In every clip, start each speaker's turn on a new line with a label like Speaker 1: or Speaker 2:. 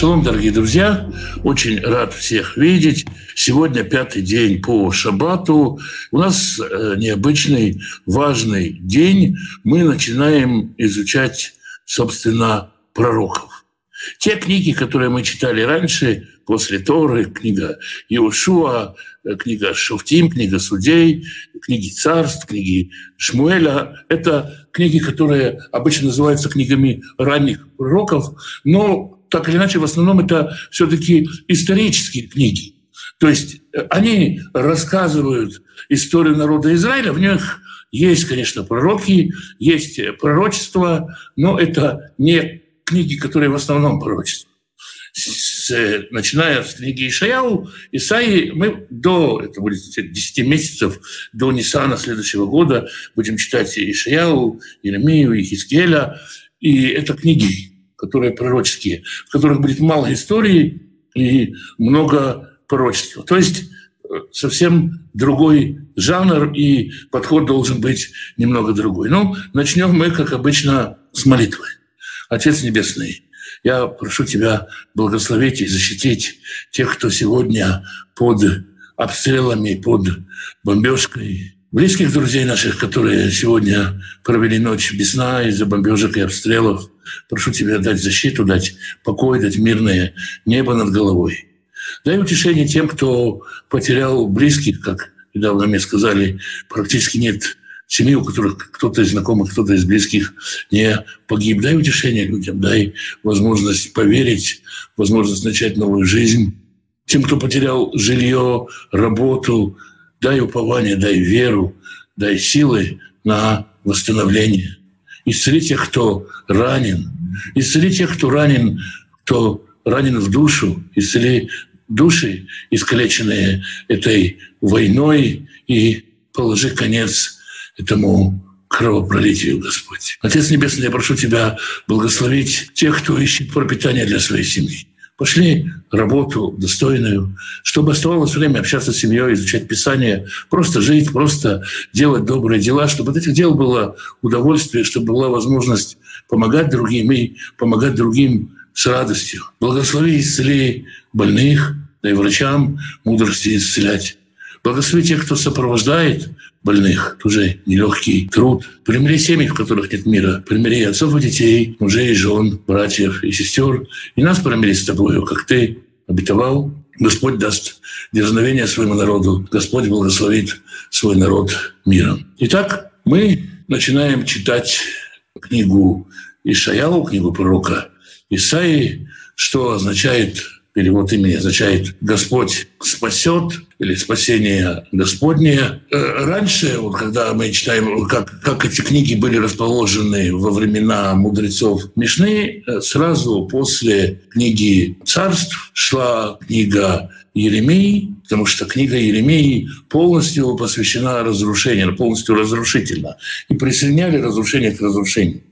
Speaker 1: Шалом, дорогие друзья. Очень рад всех видеть. Сегодня пятый день по шаббату. У нас э, необычный, важный день. Мы начинаем изучать, собственно, пророков. Те книги, которые мы читали раньше, после Торы, книга Иошуа, э, книга Шуфтим, книга Судей, книги Царств, книги Шмуэля, это книги, которые обычно называются книгами ранних пророков, но так или иначе, в основном это все-таки исторические книги. То есть э, они рассказывают историю народа Израиля, в них есть, конечно, пророки, есть пророчества, но это не книги, которые в основном пророчества. С, начиная с книги Ишаяу, Исаи, мы до, это будет 10 месяцев, до Нисана следующего года будем читать Ишаяу, Иеремию, Ихискеля, и это книги которые пророческие, в которых будет мало истории и много пророчества. То есть э, совсем другой жанр, и подход должен быть немного другой. Ну, начнем мы, как обычно, с молитвы. Отец Небесный, я прошу Тебя благословить и защитить тех, кто сегодня под обстрелами, под бомбежкой, близких друзей наших, которые сегодня провели ночь без сна из-за бомбежек и обстрелов. Прошу Тебя дать защиту, дать покой, дать мирное небо над головой. Дай утешение тем, кто потерял близких, как недавно мне сказали, практически нет семьи, у которых кто-то из знакомых, кто-то из близких не погиб. Дай утешение людям, дай возможность поверить, возможность начать новую жизнь. Тем, кто потерял жилье, работу, дай упование, дай веру, дай силы на восстановление. Исцели тех, кто ранен. Исцели тех, кто ранен, кто ранен в душу. Исцели души, искалеченные этой войной, и положи конец этому кровопролитию, Господь. Отец Небесный, я прошу Тебя благословить тех, кто ищет пропитание для своей семьи. Пошли работу достойную, чтобы оставалось время общаться с семьей, изучать Писание, просто жить, просто делать добрые дела, чтобы от этих дел было удовольствие, чтобы была возможность помогать другим и помогать другим с радостью. Благослови и исцели больных, да и врачам мудрости исцелять. Благослови тех, кто сопровождает больных, тоже нелегкий труд. Примири семьи, в которых нет мира. Примири отцов и детей, мужей и жен, братьев и сестер. И нас примири с тобою, как ты обетовал. Господь даст дерзновение своему народу. Господь благословит свой народ миром. Итак, мы начинаем читать книгу Ишаяу, книгу пророка Исаии, что означает перевод имени означает «Господь спасет» или «спасение Господнее». Э, раньше, вот когда мы читаем, как, как эти книги были расположены во времена мудрецов Мишны, э, сразу после книги «Царств» шла книга Еремии, потому что книга Еремии полностью посвящена разрушению, полностью разрушительна. И присоединяли разрушение к разрушению.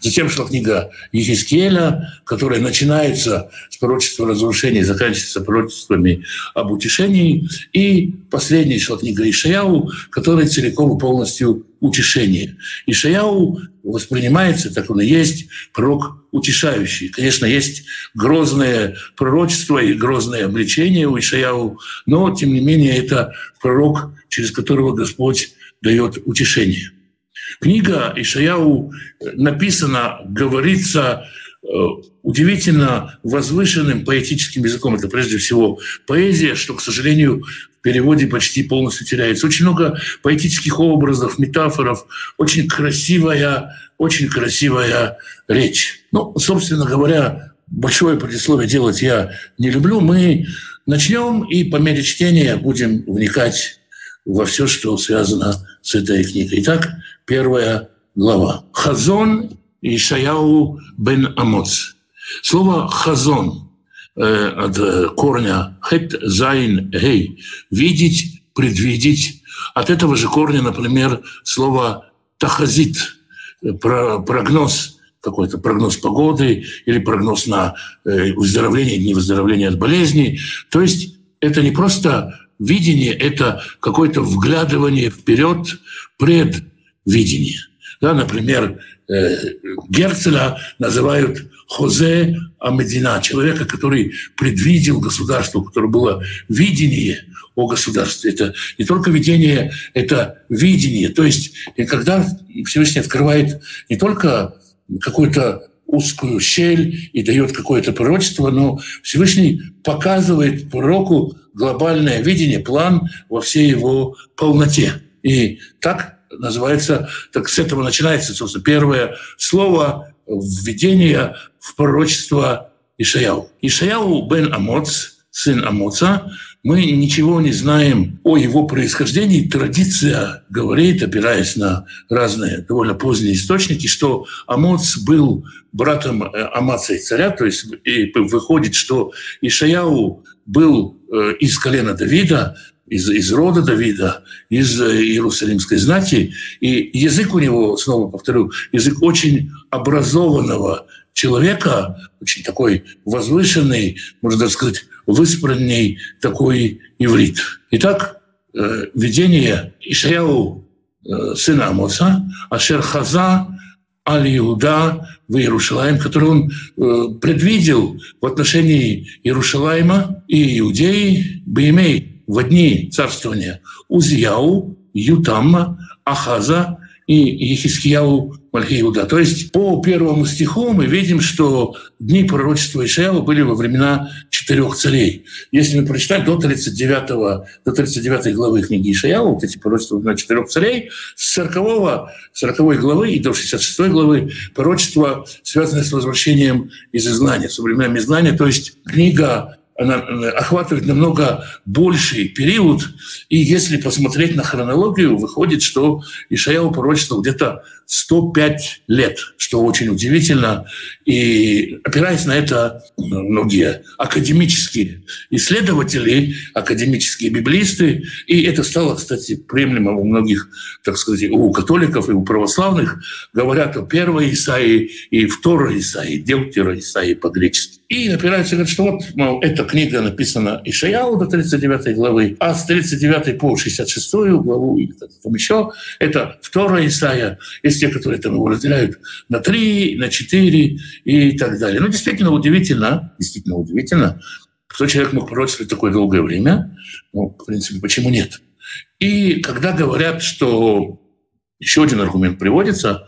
Speaker 1: Затем шла книга Ехискеля, которая начинается с пророчества разрушений, заканчивается пророчествами об утешении. И последняя шла книга Ишаяу, которая целиком и полностью утешение. Ишаяу воспринимается, так он и есть, пророк утешающий. Конечно, есть грозное пророчество и грозное обличение у Ишаяу, но, тем не менее, это пророк, через которого Господь дает утешение. Книга Ишаяу написана, говорится э, удивительно возвышенным поэтическим языком. Это прежде всего поэзия, что, к сожалению, в переводе почти полностью теряется. Очень много поэтических образов, метафоров, очень красивая, очень красивая речь. Ну, собственно говоря, большое предисловие делать я не люблю. Мы начнем и по мере чтения будем вникать во все, что связано с этой книгой. Итак, первая глава. חזון ישעיהו בן אמוץ. Слово «хазон» э, от э, корня «חית זין הא» – «видеть», «предвидеть». От этого же корня, например, слово «תחזית» – прогноз какой-то прогноз погоды или прогноз на э, выздоровление, не выздоровление от болезни. То есть это не просто видение – это какое-то вглядывание вперед, предвидение. Да, например, э, Герцеля называют Хозе Амедина, человека, который предвидел государство, у которого было видение о государстве. Это не только видение, это видение. То есть, когда Всевышний открывает не только какую-то узкую щель и дает какое-то пророчество, но Всевышний показывает пророку глобальное видение, план во всей его полноте. И так называется, так с этого начинается, собственно, первое слово введения в пророчество Ишаяу. Ишаяу бен Амоц, сын Амоца, мы ничего не знаем о его происхождении. Традиция говорит, опираясь на разные довольно поздние источники, что Амоц был братом э, Амаца и царя, то есть и выходит, что Ишаяу был э, из колена Давида, из, из рода Давида, из э, Иерусалимской знати. И язык у него, снова повторю, язык очень образованного человека, очень такой возвышенный, можно даже сказать, выспранный такой иврит. Итак, э, видение Ишаяу, э, сына Амоса, Ашер Хаза, Аль Иуда в Иерушалаем, который он предвидел в отношении Иерушалайма и Иудеи, Беймей, в дни царствования Узияу, Ютамма, Ахаза и Ехискияу Мальхиуда. То есть по первому стиху мы видим, что дни пророчества Ишаява были во времена четырех царей. Если мы прочитаем до 39, до 39 главы книги Ишаява, вот эти пророчества на четырех царей, с 40, 40 главы и до 66 главы пророчества, связанные с возвращением из изгнания, с временами изгнания, то есть книга охватывает намного больший период. И если посмотреть на хронологию, выходит, что Ишаяу пророчествовал где-то 105 лет, что очень удивительно. И опираясь на это, многие академические исследователи, академические библисты, и это стало, кстати, приемлемо у многих, так сказать, у католиков и у православных, говорят о первой Исаии и второй Исаии, Деутера Исаии по-гречески. И опираются, говорят, что вот, мол, эта книга написана Ишаяу до 39 главы, а с 39 по 66 главу, и там еще, это вторая Исаия. Есть те, которые там его разделяют на три, на четыре и так далее. Ну, действительно удивительно, действительно удивительно, кто человек мог пророчествовать такое долгое время. Ну, в принципе, почему нет? И когда говорят, что еще один аргумент приводится,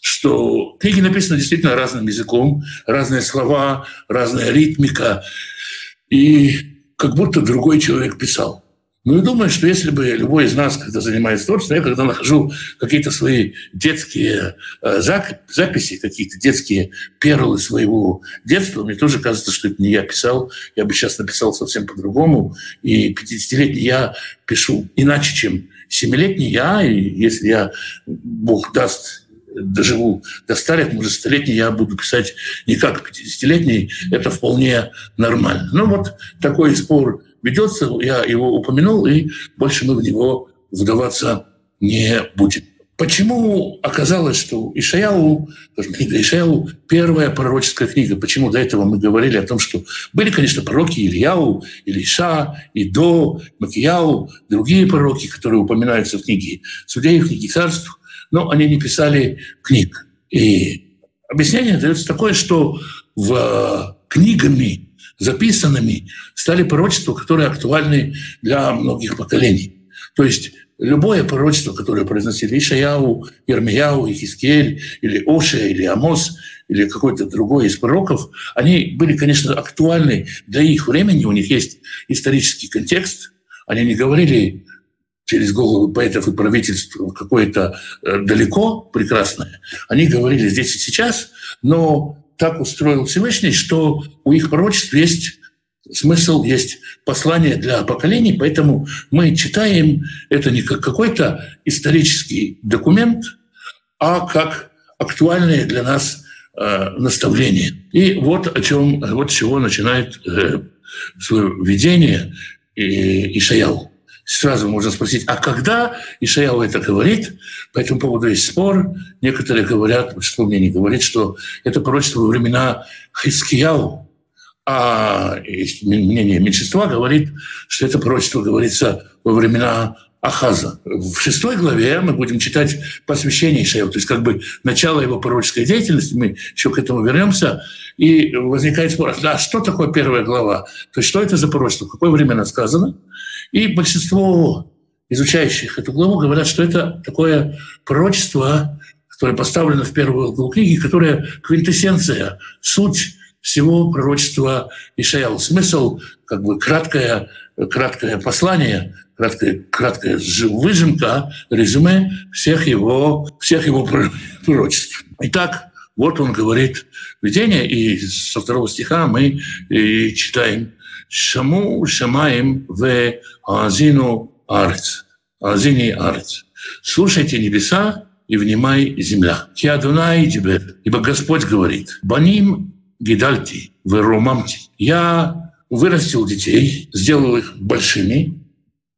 Speaker 1: что книги написаны действительно разным языком, разные слова, разная ритмика, и как будто другой человек писал. Ну и думаю, что если бы любой из нас, когда занимается творчеством, я когда нахожу какие-то свои детские э, записи, какие-то детские перлы своего детства, мне тоже кажется, что это не я писал. Я бы сейчас написал совсем по-другому. И 50-летний я пишу иначе, чем 7-летний я. И если я, Бог даст, доживу до 100 лет, может, столетний я буду писать не как 50-летний, это вполне нормально. Ну вот такой спор ведется, я его упомянул, и больше мы в него вдаваться не будем. Почему оказалось, что Ишаяу, книга Ишаяу, первая пророческая книга? Почему до этого мы говорили о том, что были, конечно, пророки Ильяу, Илиша, Идо, Макияу, другие пророки, которые упоминаются в книге Судей, в книге Царств, но они не писали книг. И объяснение дается такое, что в книгами записанными стали пророчества, которые актуальны для многих поколений. То есть любое пророчество, которое произносили Ишаяу, Ермияу, Ихискель, или Оша, или Амос, или какой-то другой из пророков, они были, конечно, актуальны для их времени, у них есть исторический контекст, они не говорили через голову поэтов и правительств какое-то э, далеко прекрасное. Они говорили здесь и сейчас, но так устроил Всевышний, что у их пророчеств есть смысл, есть послание для поколений, поэтому мы читаем это не как какой-то исторический документ, а как актуальное для нас э, наставление. И вот о чем, вот с чего начинает э, свое видение э, Ишаял сразу можно спросить, а когда Ишаяу это говорит? По этому поводу есть спор. Некоторые говорят, что мне не говорит, что это пророчество во времена Хискияу, а мнение меньшинства говорит, что это пророчество говорится во времена Ахаза. В шестой главе мы будем читать посвящение Ишаеву, то есть как бы начало его пророческой деятельности, мы еще к этому вернемся, и возникает спор, а что такое первая глава? То есть что это за пророчество, в какое время она сказано? И большинство изучающих эту главу говорят, что это такое пророчество, которое поставлено в первую главу книги, которое квинтэссенция, суть всего пророчества Ишаял. Смысл, как бы краткое, краткое послание, краткая, краткая выжимка, резюме всех его, всех его пророчеств. Итак, вот он говорит видение, и со второго стиха мы и читаем «Шаму шамаем в азину арц». Азини арц. «Слушайте небеса и внимай земля». «Киадунай тебе», ибо Господь говорит «Баним гидальти, верумамти». Я вырастил детей, сделал их большими,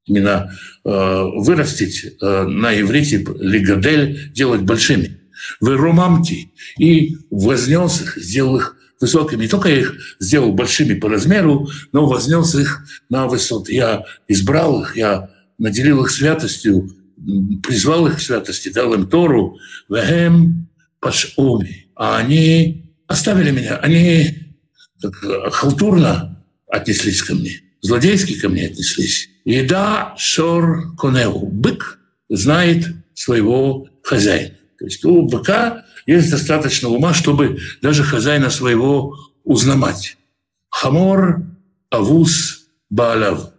Speaker 1: именно э, вырастить э, на иврите лигадель, делать большими. Верумамти. И вознес сделал их высокими. Не только я их сделал большими по размеру, но вознес их на высоту. Я избрал их, я наделил их святостью, призвал их к святости, дал им Тору, вехем пашуми. А они оставили меня, они так, халтурно отнеслись ко мне, злодейски ко мне отнеслись. Еда шор конеу. Бык знает своего хозяина. То есть у быка есть достаточно ума, чтобы даже хозяина своего узнавать. Хамор авус баалав.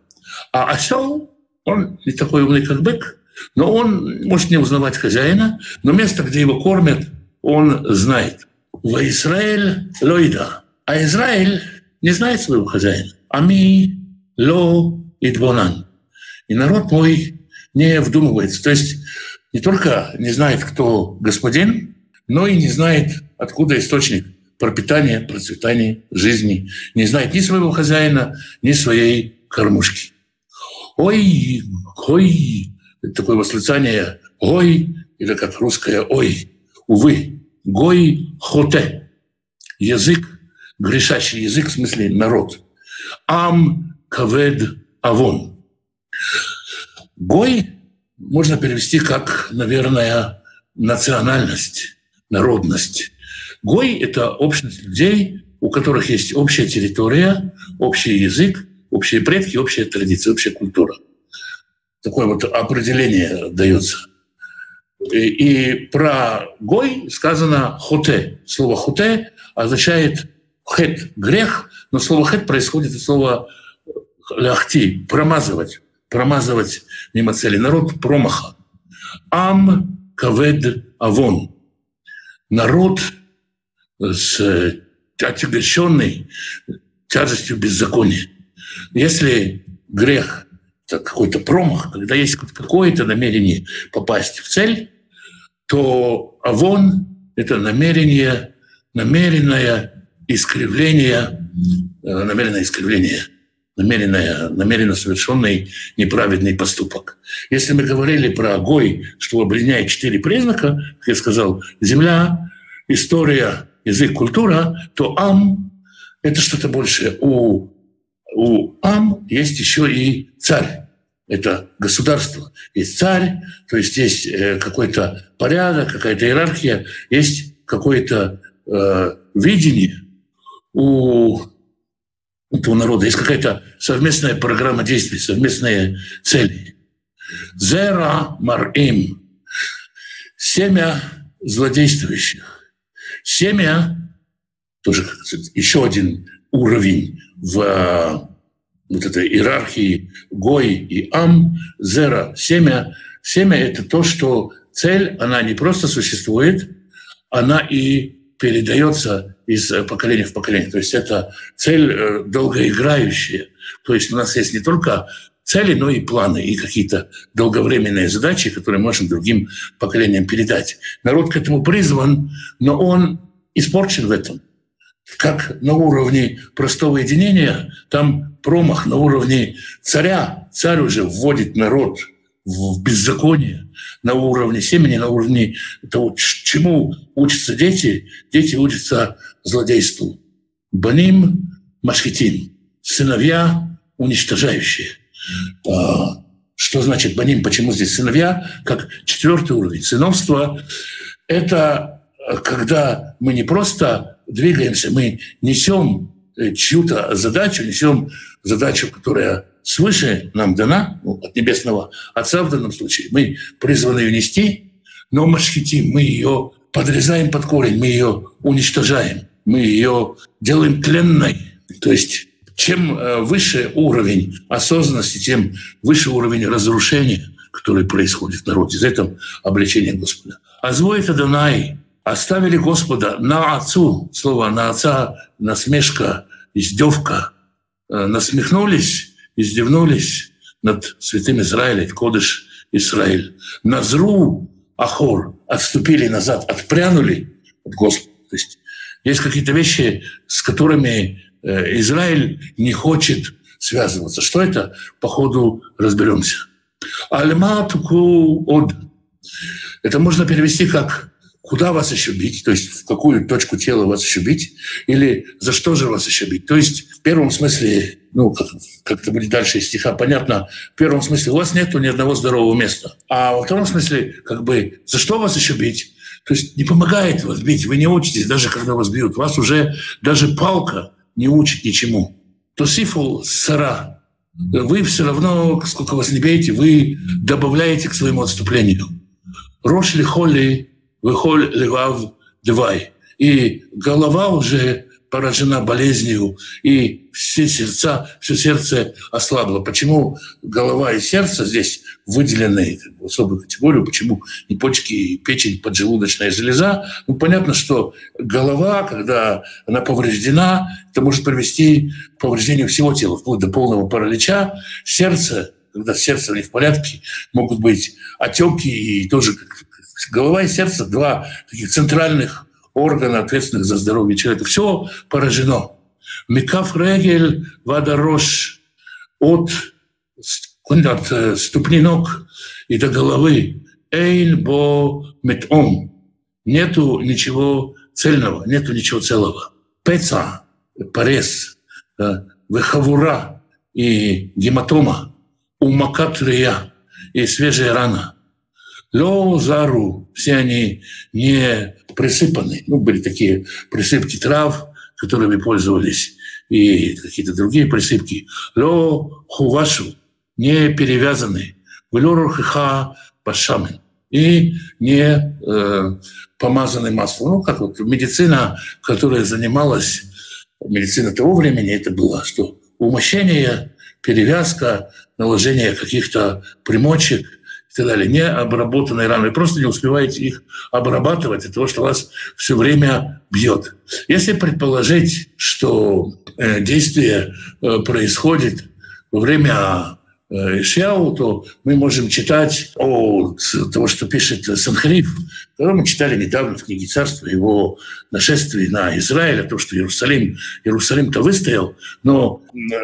Speaker 1: А осел, он не такой умный, как бык, но он может не узнавать хозяина, но место, где его кормят, он знает. В Израиль лойда. А Израиль не знает своего хозяина. Ами ло идбонан. И народ мой не вдумывается. То есть не только не знает, кто господин, но и не знает, откуда источник пропитания, процветания, жизни. Не знает ни своего хозяина, ни своей кормушки. Ой, ой, это такое восклицание «ой», или как русское «ой». Увы, «гой хоте» – язык, грешащий язык, в смысле народ. «Ам кавед авон» – «гой» можно перевести как, наверное, национальность, народность. «Гой» – это общность людей, у которых есть общая территория, общий язык, общие предки, общая традиция, общая культура. Такое вот определение дается. И, и про гой сказано хоте. Слово хоте означает хет – грех, но слово хет происходит от слова ляхти – промазывать, промазывать мимо цели. Народ промаха. Ам кавед авон. Народ с отягощенный тяжестью беззакония. Если грех – это какой-то промах, когда есть какое-то намерение попасть в цель, то авон – это намерение, намеренное искривление, э, намеренное искривление, намеренное, намеренно совершенный неправедный поступок. Если мы говорили про огой, что объединяет четыре признака, как я сказал, земля, история, язык, культура, то ам – это что-то большее. У у Ам есть еще и царь. Это государство. Есть царь, то есть есть э, какой-то порядок, какая-то иерархия, есть какое-то э, видение у этого народа, есть какая-то совместная программа действий, совместные цели. Зера марим. Семя злодействующих. Семя, тоже еще один уровень в э, вот этой иерархии Гой и Ам, Зера, семя. Семя — это то, что цель, она не просто существует, она и передается из поколения в поколение. То есть это цель э, долгоиграющая. То есть у нас есть не только цели, но и планы, и какие-то долговременные задачи, которые можем другим поколениям передать. Народ к этому призван, но он испорчен в этом как на уровне простого единения, там промах на уровне царя. Царь уже вводит народ в беззаконие на уровне семени, на уровне того, чему учатся дети. Дети учатся злодейству. Баним машхитин. Сыновья уничтожающие. А, что значит баним, почему здесь сыновья, как четвертый уровень. Сыновство – это когда мы не просто двигаемся, мы несем э, чью-то задачу, несем задачу, которая свыше нам дана, ну, от небесного Отца в данном случае. Мы призваны ее нести, но машхитим, мы ее подрезаем под корень, мы ее уничтожаем, мы ее делаем тленной. То есть чем э, выше уровень осознанности, тем выше уровень разрушения, который происходит в народе. За это обличение Господа. А злой это Данай оставили Господа на отцу, слово на отца, насмешка, издевка, э, насмехнулись, издевнулись над святым Израилем, Кодыш Израиль. Назру Ахор отступили назад, отпрянули от Господа. То есть есть какие-то вещи, с которыми э, Израиль не хочет связываться. Что это? По ходу разберемся. Альма туку од. Это можно перевести как куда вас еще бить, то есть в какую точку тела вас еще бить, или за что же вас еще бить. То есть в первом смысле, ну, как, как это будет дальше из стиха, понятно, в первом смысле у вас нет ни одного здорового места. А во втором смысле, как бы, за что вас еще бить? То есть не помогает вас бить, вы не учитесь, даже когда вас бьют. Вас уже даже палка не учит ничему. То сифу сара. Вы все равно, сколько вас не бейте, вы добавляете к своему отступлению. Рошли холли выхоль левав двай. И голова уже поражена болезнью, и все сердца, все сердце ослабло. Почему голова и сердце здесь выделены в особую категорию, почему не почки, печень, поджелудочная железа? Ну, понятно, что голова, когда она повреждена, это может привести к повреждению всего тела, вплоть до полного паралича. Сердце, когда сердце не в порядке, могут быть отеки и тоже голова и сердце – два таких центральных органа, ответственных за здоровье человека. Все поражено. Микаф регель вадарош от, от э, ступни ног и до головы. Эйн бо метом. Нету ничего цельного, нету ничего целого. Пеца, порез, э, вехавура и гематома, умакатрия и свежая рана – Лозару, все они не присыпаны. Ну, были такие присыпки трав, которыми пользовались, и какие-то другие присыпки. Ло хувашу, не перевязаны. Влорухиха пашамен. И не э, помазанный маслом. Ну, как вот медицина, которая занималась, медицина того времени, это было что? Умощение, перевязка, наложение каких-то примочек – и так далее, не обработанные раны. Вы просто не успеваете их обрабатывать от того, что вас все время бьет. Если предположить, что э, действие э, происходит во время э, Ишьяу, то мы можем читать о того, что пишет Санхариф, который мы читали недавно в книге Царства, его нашествии на Израиль, о том, что Иерусалим, Иерусалим-то выстоял, но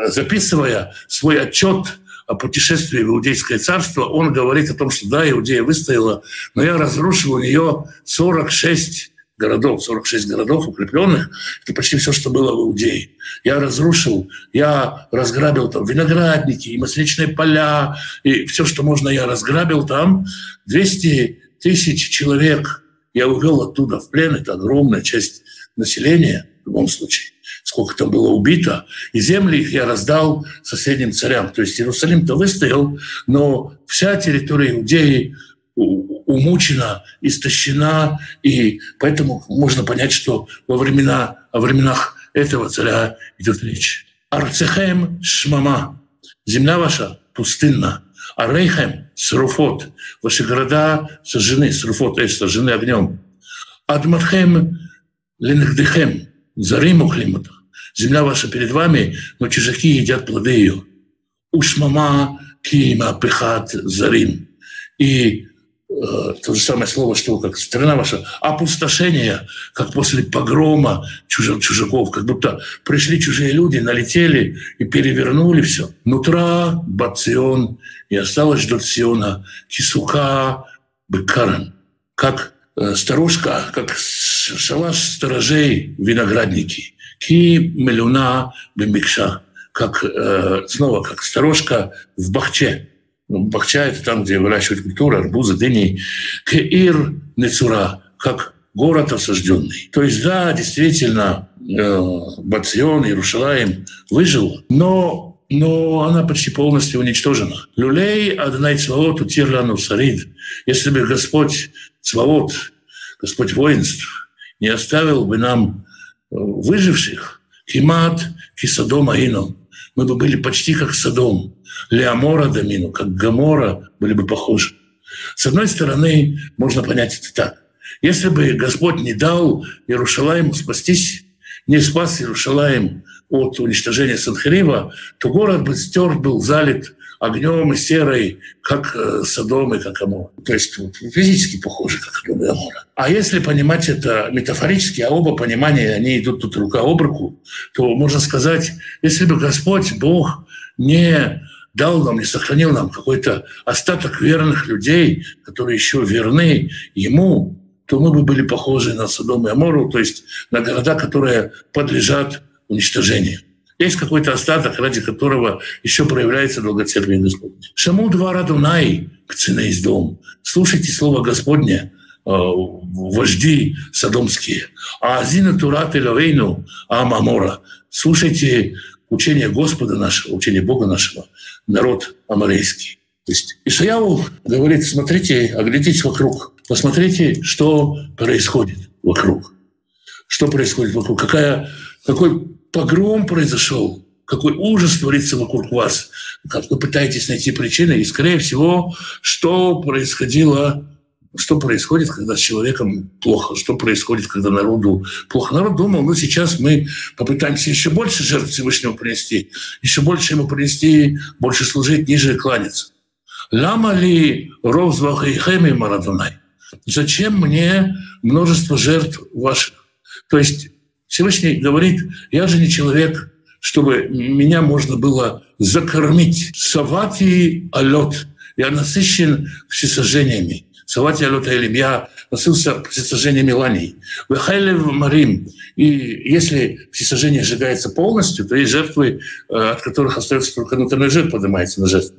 Speaker 1: записывая свой отчет путешествии в Иудейское царство, он говорит о том, что да, Иудея выстояла, но я разрушил у нее 46 городов, 46 городов укрепленных, это почти все, что было в Иудее. Я разрушил, я разграбил там виноградники и масличные поля, и все, что можно, я разграбил там. 200 тысяч человек я увел оттуда в плен, это огромная часть населения в любом случае сколько там было убито, и земли их я раздал соседним царям. То есть Иерусалим-то выстоял, но вся территория Иудеи умучена, истощена, и поэтому можно понять, что во времена, о временах этого царя идет речь. Арцехем шмама, земля ваша пустынна, а Рейхем – Сруфот. Ваши города сожжены, Сруфот – эш, сожжены огнем. Адматхем – Ленхдехем, Зариму климата. Земля ваша перед вами, но чужаки едят плоды ее. Ушмама кима пехат зарим. И э, то же самое слово, что как страна ваша, опустошение, как после погрома чужак, чужаков, как будто пришли чужие люди, налетели и перевернули все. Нутра бацион, и осталось ждет Сиона, кисука быкаран, как э, старушка, как шалаш сторожей виноградники – ки мелюна бемикша, как э, снова как сторожка в бахче. ну, Бахча – это там, где выращивают культуру, арбузы, дыни. Кеир Нецура, как город осажденный. То есть, да, действительно, э, Бацион, Иерушалаем выжил, но, но она почти полностью уничтожена. Люлей Адонай Цваот Утирлану Сарид. Если бы Господь Цваот, Господь воинств, не оставил бы нам выживших, Кимат, Кисадом Аином, мы бы были почти как Садом. Леомора Дамину, как Гамора, были бы похожи. С одной стороны, можно понять это так. Если бы Господь не дал Иерушалаему спастись, не спас Иерушалаем от уничтожения Санхарива, то город бы стер был залит огнем серой, как э, Содом и как Амор. То есть физически похожи, как Содом и Амора. А если понимать это метафорически, а оба понимания, они идут тут рука об руку, то можно сказать, если бы Господь, Бог, не дал нам, не сохранил нам какой-то остаток верных людей, которые еще верны Ему, то мы бы были похожи на Содом и Амору, то есть на города, которые подлежат уничтожению. Есть какой-то остаток, ради которого еще проявляется долготерпение Господне. Шаму два радунай, кцина из дом. Слушайте слово Господне, э, вожди садомские. А азина турат илавейну амамора. Слушайте учение Господа нашего, учение Бога нашего, народ аморейский. То есть Ишаяу говорит, смотрите, оглядитесь вокруг, посмотрите, что происходит вокруг. Что происходит вокруг, какая, какой погром произошел, какой ужас творится вокруг вас, как вы пытаетесь найти причины, и, скорее всего, что происходило что происходит, когда с человеком плохо, что происходит, когда народу плохо. Народ думал, ну сейчас мы попытаемся еще больше жертв Всевышнего принести, еще больше ему принести, больше служить, ниже кланяться. Лама ли ров звахайхеми марадонай? Зачем мне множество жертв ваших? То есть Всевышний говорит, я же не человек, чтобы меня можно было закормить. Савати алет. Я насыщен всесожжениями. Савати алет элим. Я носился всесожжениями ланей. Вехайлев марим. И если всесожжение сжигается полностью, то есть жертвы, э, от которых остается только внутренний жир, поднимается на жертву.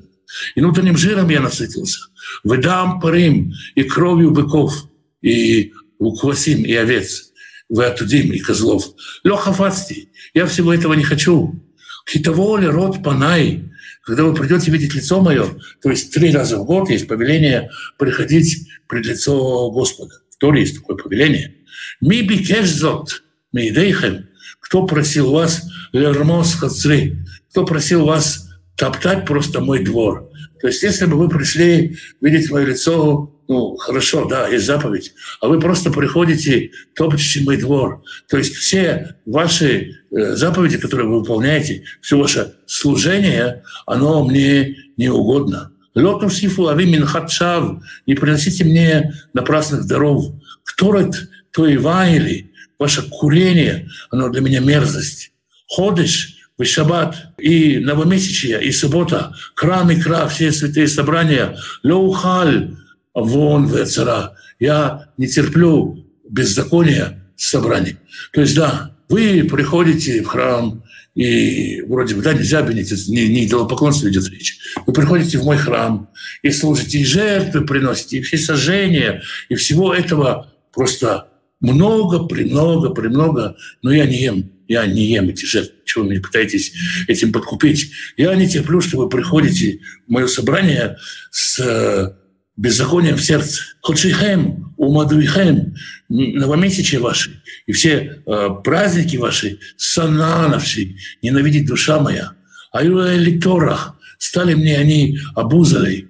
Speaker 1: И внутренним жиром я насытился. Выдам парим и кровью быков, и уквасим, и овец вы оттудим и козлов. Леха фасти, я всего этого не хочу. Хитоволи род панай, когда вы придете видеть лицо мое, то есть три раза в год есть повеление приходить пред лицо Господа. В Торе есть такое повеление. Ми бикешзот мейдейхем, кто просил вас лермос хацри, кто просил вас топтать просто мой двор. То есть если бы вы пришли видеть мое лицо ну, хорошо, да, есть заповедь, а вы просто приходите, топчете мой двор. То есть все ваши э, заповеди, которые вы выполняете, все ваше служение, оно мне не угодно. Лоту сифу авимин хатшав, не приносите мне напрасных даров. Кторет то и вайли, ваше курение, оно для меня мерзость. Ходишь, в шаббат и новомесячье, и суббота, храм и кра, все святые собрания, лоухаль, вон вецера. Я не терплю беззакония с собранием. То есть, да, вы приходите в храм, и вроде бы, да, нельзя обвинить, не, не идолопоклонство идет речь. Вы приходите в мой храм и служите, и жертвы приносите, и все сожжения, и всего этого просто много, премного, премного, но я не ем, я не ем эти жертвы, чего вы меня пытаетесь этим подкупить. Я не терплю, что вы приходите в мое собрание с беззаконием в сердце. Ходшихем, умадуихем, новомесячие ваши, и все э, праздники ваши, санановши, ненавидеть душа моя. А лекторах стали мне они обузой.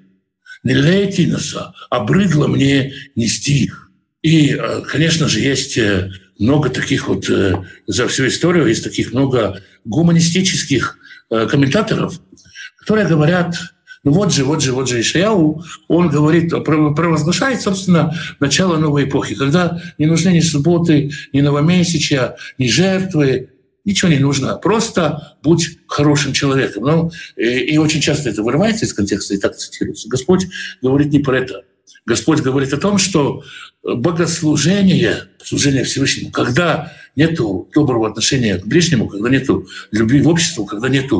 Speaker 1: Не лейте носа, обрыдло мне нести их. И, э, конечно же, есть э, много таких вот, э, за всю историю есть таких много гуманистических э, комментаторов, которые говорят, вот же, вот же, вот же Ишаяу, он говорит, провозглашает, собственно, начало новой эпохи, когда не нужны ни субботы, ни новомесячья, ни жертвы, ничего не нужно. Просто будь хорошим человеком. Ну, и, и очень часто это вырывается из контекста и так цитируется. Господь говорит не про это. Господь говорит о том, что богослужение, служение Всевышнему, когда нет доброго отношения к ближнему, когда нет любви в обществе, когда нет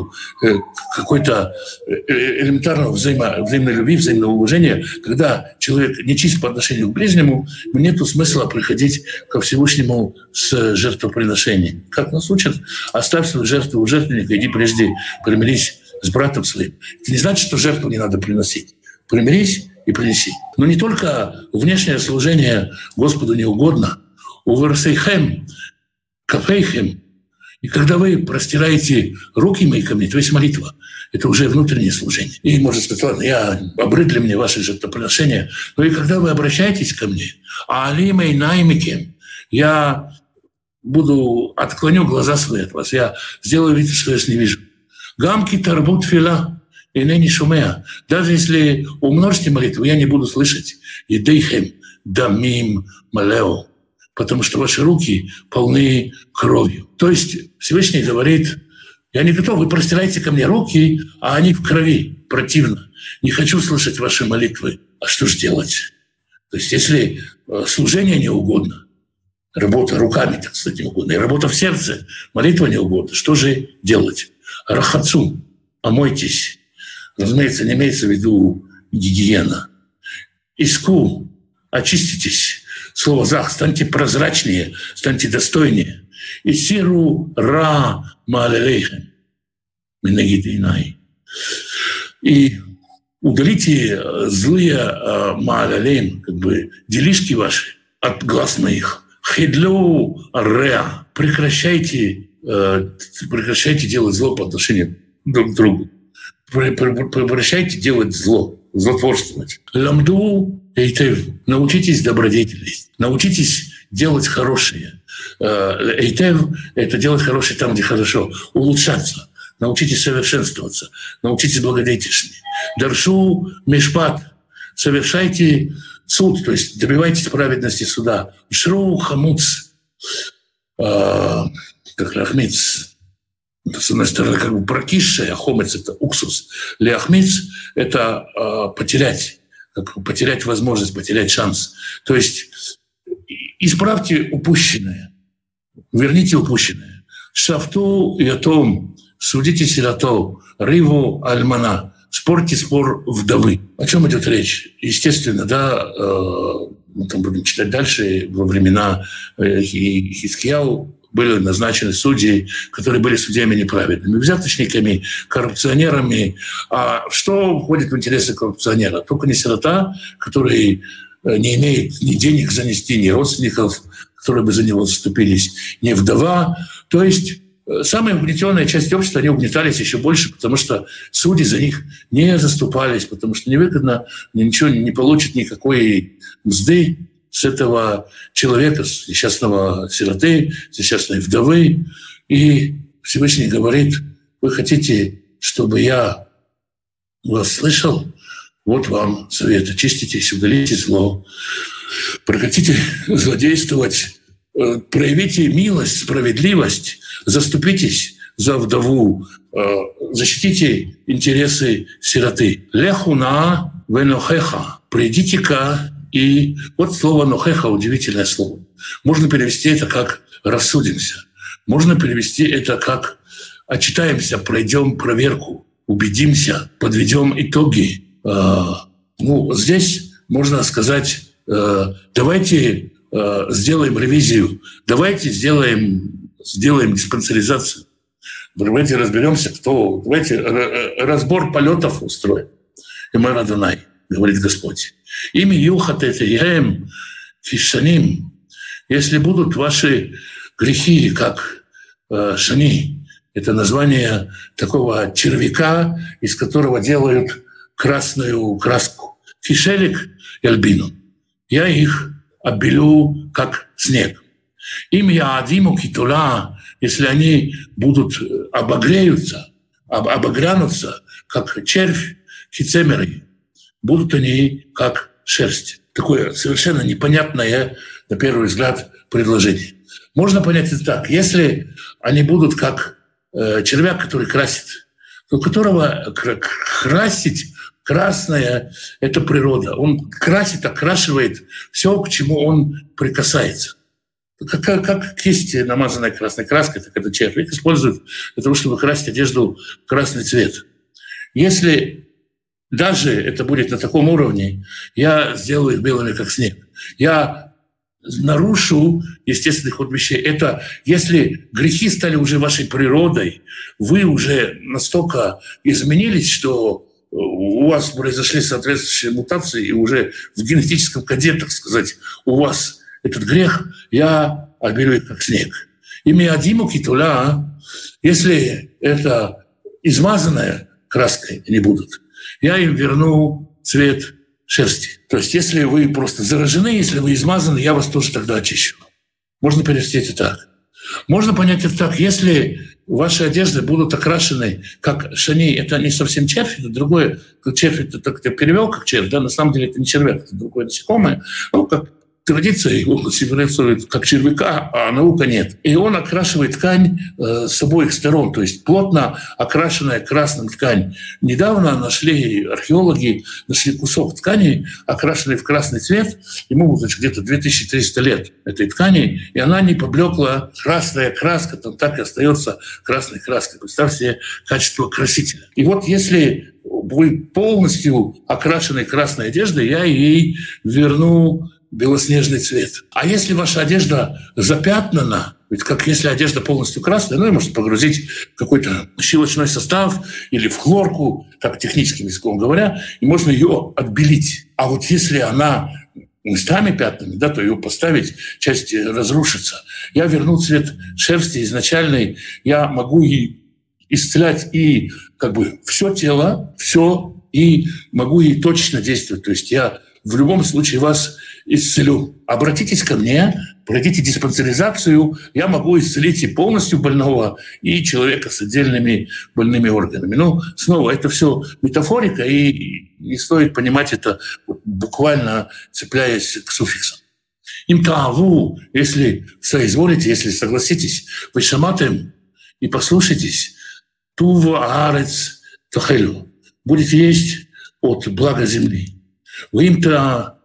Speaker 1: э, какой-то э, элементарного взаимо, взаимной любви, взаимного уважения, когда человек не чист по отношению к ближнему, нет смысла приходить ко Всевышнему с жертвоприношением. Как нас учат? Оставь свою жертву у жертвенника, иди прежде примирись с братом своим. Это не значит, что жертву не надо приносить. Примирись и принеси. Но не только внешнее служение Господу не угодно. У Версейхем, Кафейхем, и когда вы простираете руки мои ко мне, то есть молитва, это уже внутреннее служение. И можно сказать, ладно, я обрыдли мне ваши жертвоприношения, но и когда вы обращаетесь ко мне, а алимой наймики, я буду, отклоню глаза свои от вас, я сделаю вид, что я вас не вижу. Гамки тарбут фила, и ныне шумея. Даже если умножьте молитву, я не буду слышать. И дейхем дамим малео. Потому что ваши руки полны кровью. То есть Всевышний говорит, я не готов, вы простирайте ко мне руки, а они в крови. Противно. Не хочу слышать ваши молитвы. А что же делать? То есть если э, служение не угодно, работа руками, так сказать, не угодно, и работа в сердце, молитва не угодно, что же делать? Рахацу, омойтесь, Разумеется, не имеется в виду гигиена. Иску, очиститесь. Слово «зах», станьте прозрачнее, станьте достойнее. И сиру ра маалелейхем. Минагидинай. И удалите злые э, маалелейм, как бы делишки ваши от глаз моих. Хедлю реа. Прекращайте, э, прекращайте делать зло по отношению друг к другу превращайте делать зло, злотворствовать. Ламду эйтев, научитесь добродетельности, научитесь делать хорошее. Эйтев – это делать хорошее там, где хорошо, улучшаться, научитесь совершенствоваться, научитесь благодетельствовать. Даршу мешпат, совершайте суд, то есть добивайтесь праведности суда. Шру хамуц, э, как рахмиц, с одной стороны, как бы прокисшая, хомец – это уксус, леахмиц – это э, потерять, как потерять возможность, потерять шанс. То есть исправьте упущенное, верните упущенное. Шафту и том, судите сироту, риву альмана, спорьте спор вдовы. О чем идет речь? Естественно, да, э, мы там будем читать дальше, во времена э, Хискияу были назначены судьи, которые были судьями неправедными, взяточниками, коррупционерами. А что входит в интересы коррупционера? Только не сирота, который э, не имеет ни денег занести, ни родственников, которые бы за него заступились, ни вдова. То есть э, самая угнетенная часть общества, они угнетались еще больше, потому что судьи за них не заступались, потому что невыгодно, ничего не получат никакой мзды с этого человека, с несчастного сироты, с несчастной вдовы. И Всевышний говорит, вы хотите, чтобы я вас слышал? Вот вам совет. Очиститесь, удалите зло. Прекратите злодействовать. Э, проявите милость, справедливость. Заступитесь за вдову. Э, защитите интересы сироты. Лехуна венохеха. Придите-ка и вот слово «нохеха» — удивительное слово. Можно перевести это как «рассудимся». Можно перевести это как «отчитаемся, пройдем проверку, убедимся, подведем итоги». А, ну, здесь можно сказать «давайте сделаем ревизию, давайте сделаем, сделаем диспансеризацию, давайте разберемся, кто, давайте разбор полетов устроим». И мы Радонай, говорит Господь. Ими юхат это яем фишаним. Если будут ваши грехи, как э, шани, это название такого червяка, из которого делают красную краску. Фишелик и альбину. Я их обелю, как снег. Им я адиму китула, если они будут э, обогреются, об, обогрянутся, как червь кицемеры, будут они как шерсть. Такое совершенно непонятное, на первый взгляд, предложение. Можно понять это так. Если они будут как э, червяк, который красит, то которого красить Красное – это природа. Он красит, окрашивает все, к чему он прикасается. Как, как, как кисть, намазанная красной краской, так это червь. Их используют для того, чтобы красить одежду в красный цвет. Если даже это будет на таком уровне, я сделаю их белыми, как снег. Я нарушу естественный ход вещей. Это если грехи стали уже вашей природой, вы уже настолько изменились, что у вас произошли соответствующие мутации, и уже в генетическом коде, так сказать, у вас этот грех, я оберу их как снег. И миадиму китуля, если это измазанная краской не будут, я им верну цвет шерсти. То есть если вы просто заражены, если вы измазаны, я вас тоже тогда очищу. Можно перевести это так. Можно понять это так, если ваши одежды будут окрашены как шани, это не совсем червь, это другое, червь это так ты перевел как червь, да, на самом деле это не червяк, это другое насекомое, ну, как традиция его символизирует как червяка, а наука нет. И он окрашивает ткань э, с обоих сторон, то есть плотно окрашенная красным ткань. Недавно нашли археологи, нашли кусок ткани, окрашенный в красный цвет, ему значит, где-то 2300 лет этой ткани, и она не поблекла, красная краска там так и остается красной краской. Представьте себе качество красителя. И вот если вы полностью окрашенной красной одеждой, я ей верну белоснежный цвет. А если ваша одежда запятнана, ведь как если одежда полностью красная, ну, ее можно погрузить в какой-то щелочной состав или в хлорку, так техническим языком говоря, и можно ее отбелить. А вот если она местами пятнами, да, то ее поставить, часть разрушится. Я верну цвет шерсти изначальной, я могу и исцелять и как бы все тело, все, и могу и точно действовать. То есть я в любом случае вас исцелю. Обратитесь ко мне, пройдите диспансеризацию, я могу исцелить и полностью больного, и человека с отдельными больными органами. Ну, снова, это все метафорика, и не стоит понимать это буквально цепляясь к суффиксам. Им таву, если соизволите, если согласитесь, вы шаматым и послушайтесь, тува арец тахелю, будете есть от блага земли. Вы им-то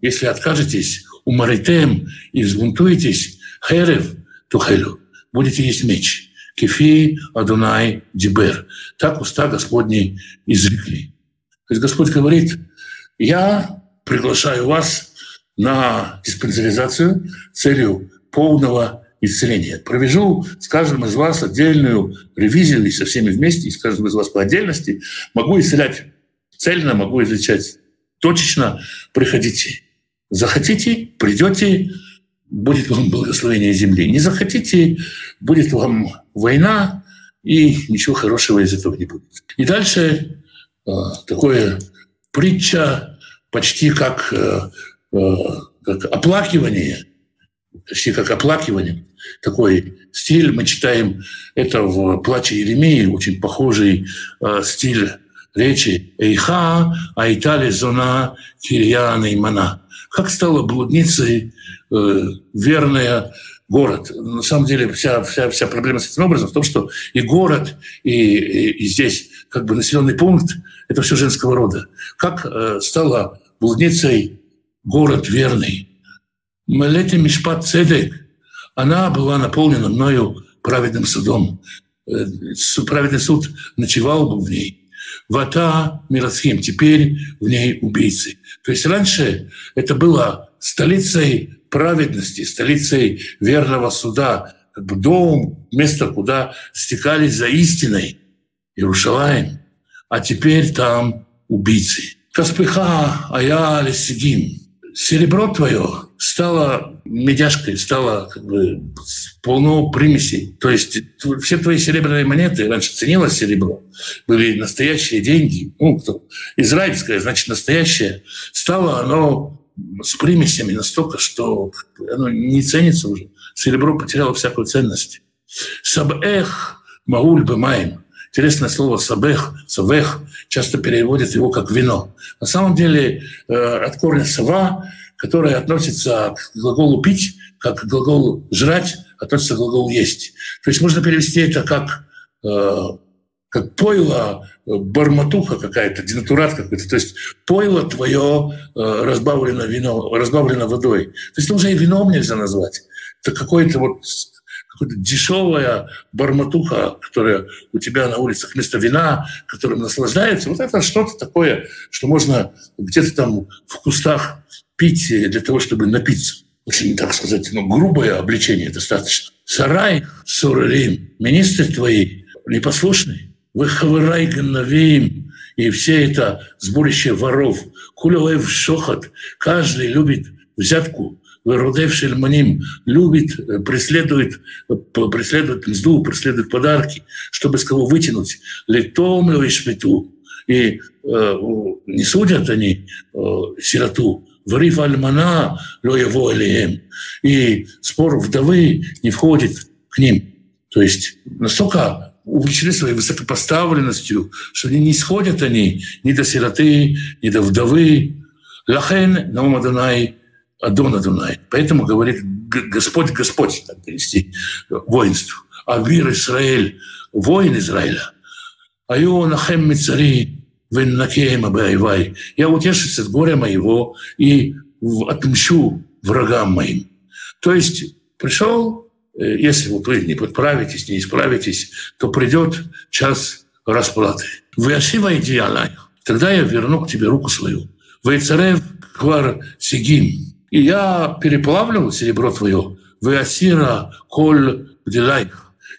Speaker 1: если откажетесь, умаритем и взбунтуетесь, херев тухелю, будете есть меч. Кефи Адунай Дибер. Так уста Господни изрекли. То есть Господь говорит, я приглашаю вас на диспансеризацию целью полного исцеления. Провяжу с каждым из вас отдельную ревизию и со всеми вместе, и с каждым из вас по отдельности. Могу исцелять цельно, могу изучать точечно приходите. Захотите, придете, будет вам благословение земли. Не захотите, будет вам война, и ничего хорошего из этого не будет. И дальше э, такое притча почти как, э, э, как оплакивание, почти как оплакивание. Такой стиль мы читаем это в «Плаче Еремии», очень похожий э, стиль речи «Эйха айтали зона кирьяна и мана». Как стала блудницей э, верная город. На самом деле вся, вся, вся проблема с этим образом в том, что и город, и, и, и здесь как бы населенный пункт – это все женского рода. Как э, стала блудницей город верный. Малете Мишпат Цедек, она была наполнена мною праведным судом. Э, праведный суд ночевал бы в ней – Вата Мирасхим, теперь в ней убийцы. То есть раньше это было столицей праведности, столицей верного суда, как бы дом, место, куда стекались за истиной, Иерушалаем. А теперь там убийцы. Каспиха ая лесигим. Серебро твое стало медяшкой, стало как бы полно примесей. То есть все твои серебряные монеты, раньше ценилось серебро, были настоящие деньги, ну, израильское, значит, настоящее, стало оно с примесями настолько, что оно не ценится уже. Серебро потеряло всякую ценность. Сабэх мауль бемаем. Интересное слово «сабех», «савех» часто переводят его как «вино». На самом деле э, от корня «сава» которое относится к глаголу «пить», как к глаголу «жрать», относится к глаголу «есть». То есть можно перевести это как э, как пойло, э, барматуха какая-то, денатурат какой-то. То есть пойло твое э, разбавлено, вино, разбавлено водой. То есть уже и вином нельзя назвать. Это какое-то вот какая-то дешевая барматуха, которая у тебя на улицах вместо вина, которым наслаждается. Вот это что-то такое, что можно где-то там в кустах пить для того, чтобы напиться. Очень, так сказать, ну, грубое обличение достаточно. Сарай, Сурарим, министр твои непослушный, Выхавырай Ганавим, и все это сборище воров. Кулевев Шохат, каждый любит взятку, Вырудев Шельманим любит, э, преследует, э, преследует мзду, преследует подарки, чтобы с кого вытянуть. Летом шмету. И э, не судят они э, сироту. Вариф альмана ло его И спор вдовы не входит к ним. То есть настолько увлечены своей высокопоставленностью, что они не сходят они ни до сироты, ни до вдовы. Лахен наум Адонай, Адон Адонай. Поэтому говорит Господь, Господь, так перевести, воинство. Авир Израиль, воин Израиля. Аю нахем мицари, веннакеем абайвай. Я утешусь от горя моего и отмщу врагам моим. То есть пришел Э, если вы не подправитесь, не исправитесь, то придет час расплаты. Вы ошива идеалай, тогда я верну к тебе руку свою. Вы царев квар сигим, и я переплавлю серебро твое. Вы асира коль делай,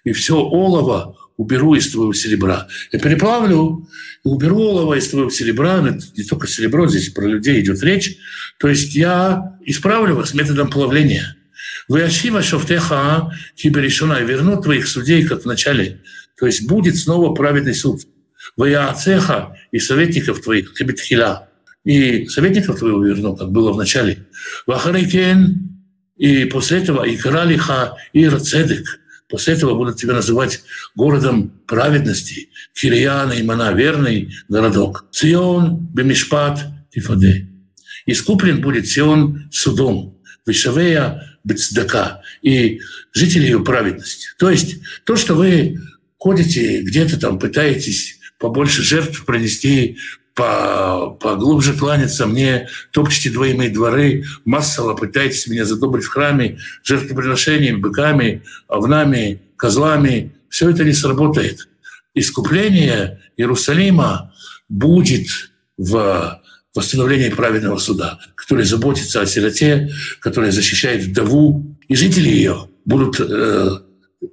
Speaker 1: и все олово уберу из твоего серебра. Я переплавлю и уберу олово из твоего серебра. Это не только серебро, здесь про людей идет речь. То есть я исправлю вас методом плавления. Выощива шофтеха киберишуна и вернут твоих судей, как в начале. То есть будет снова праведный суд. Ваяцеха и советников твоих, кибетхила. И советников твоих верну, как было в начале. Вахарикен и после этого и Каралиха и Рацедек. После этого будут тебя называть городом праведности. Кирияна и Мана, верный городок. Сион, Бемишпат, Тифаде. Искуплен будет Сион судом. Вишавея бецдака и жители ее праведности. То есть то, что вы ходите где-то там, пытаетесь побольше жертв принести, по, поглубже кланяться мне, топчете двои мои дворы, массово пытаетесь меня задобрить в храме жертвоприношениями, быками, овнами, козлами. Все это не сработает. Искупление Иерусалима будет в восстановлении праведного суда, который заботится о сироте, который защищает вдову. И жители ее будут э,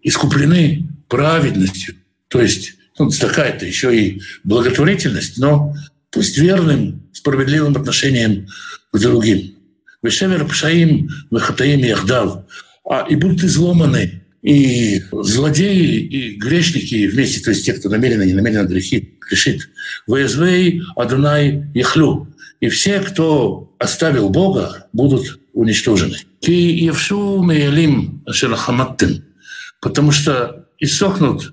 Speaker 1: искуплены праведностью. То есть ну, такая это еще и благотворительность, но пусть верным, справедливым отношением к другим. Вешевер пшаим вахатаим яхдав. А и будут изломаны и злодеи, и грешники вместе, то есть те, кто намеренно, не намеренно грехит, грешит. Везвей Адунай Яхлю и все, кто оставил Бога, будут уничтожены. Ки евшу меялим шерахаматтым, потому что иссохнут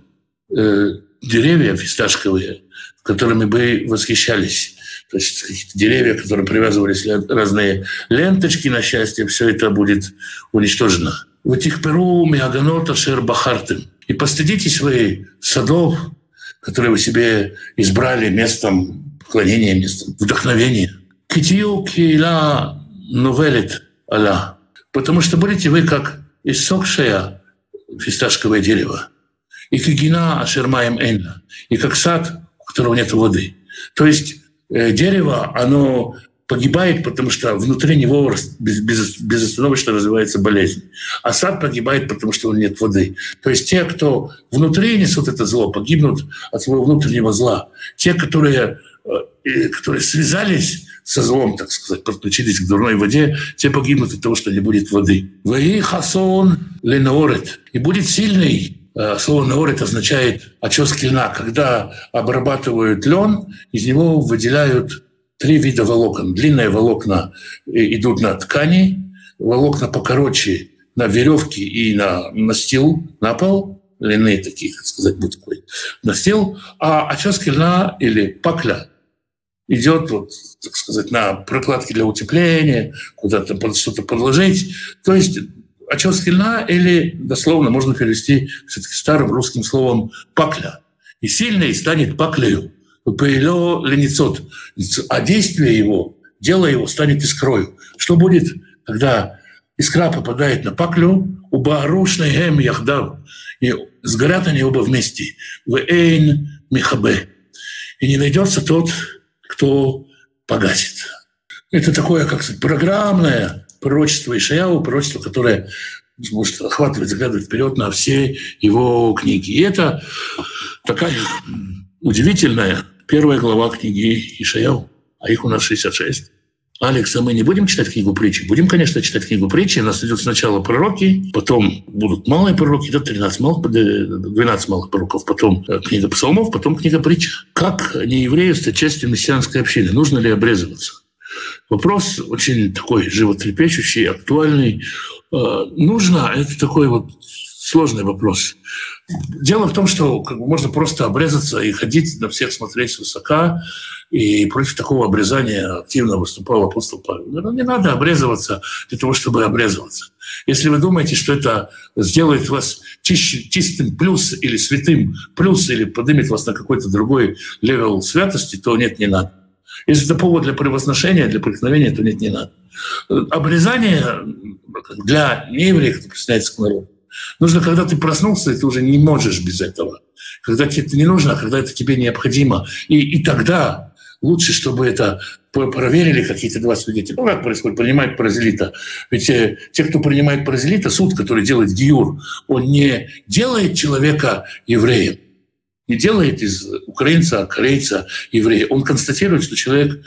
Speaker 1: э, деревья фисташковые, которыми бы восхищались. То есть какие-то деревья, которые привязывались разные ленточки на счастье, все это будет уничтожено. В этих перу миаганота шербахартым. И постыдитесь вы садов, которые вы себе избрали местом поклонения, местом вдохновения. Китию киила новелит Алла. Потому что будете вы как иссохшее фисташковое дерево. И кигина ашермаем энна. И как сад, которого нет воды. То есть э, дерево, оно погибает, потому что внутри него без, без, безостановочно развивается болезнь. А сад погибает, потому что нет воды. То есть те, кто внутри несут это зло, погибнут от своего внутреннего зла. Те, которые, э, которые связались со злом, так сказать, подключились к дурной воде, те погибнут от того, что не будет воды. Ваи хасон. И будет сильный Слово «наорет» означает очес льна. Когда обрабатывают лен, из него выделяют три вида волокон. Длинные волокна э, идут на ткани, волокна покороче на веревки и на настил, на пол, длины такие, как сказать, будет такой настил, а очес льна или пакля идет, вот, так сказать, на прокладки для утепления, куда-то что-то подложить. То есть очес льна или, дословно, можно перевести все-таки старым русским словом «пакля». И сильный станет паклею. Пейло леницот. А действие его, дело его станет искрою. Что будет, когда искра попадает на паклю, у барушной гем яхдав, и сгорят они оба вместе. В эйн михабе. И не найдется тот, кто погасит. Это такое, как сказать, программное пророчество Ишаяу, пророчество, которое может охватывать, заглядывать вперед на все его книги. И это такая удивительная первая глава книги Ишаяу, а их у нас 66. Алекс, а мы не будем читать книгу притчи? Будем, конечно, читать книгу притчи. У нас идет сначала пророки, потом будут малые пророки, идет 13 малых, 12 малых пророков, потом э, книга псалмов, потом книга притчи. Как не евреи стать частью мессианской общины? Нужно ли обрезываться? Вопрос очень такой животрепещущий, актуальный. Э, нужно, это такой вот сложный вопрос. Дело в том, что как бы, можно просто обрезаться и ходить на всех смотреть свысока, и против такого обрезания активно выступал апостол Павел. Но не надо обрезываться для того, чтобы обрезываться. Если вы думаете, что это сделает вас чистым плюс или святым плюс, или поднимет вас на какой-то другой level святости, то нет, не надо. Если это повод для превозношения, для преткновения, то нет, не надо. Обрезание для неевреев, кто присоединяется к народу, нужно, когда ты проснулся, и ты уже не можешь без этого. Когда тебе это не нужно, а когда это тебе необходимо. И, и тогда лучше, чтобы это проверили какие-то два свидетеля. Ну, как происходит? Принимает паразелита. Ведь э, те, кто принимает паразелита, суд, который делает гиюр, он не делает человека евреем, не делает из украинца, корейца еврея. Он констатирует, что человек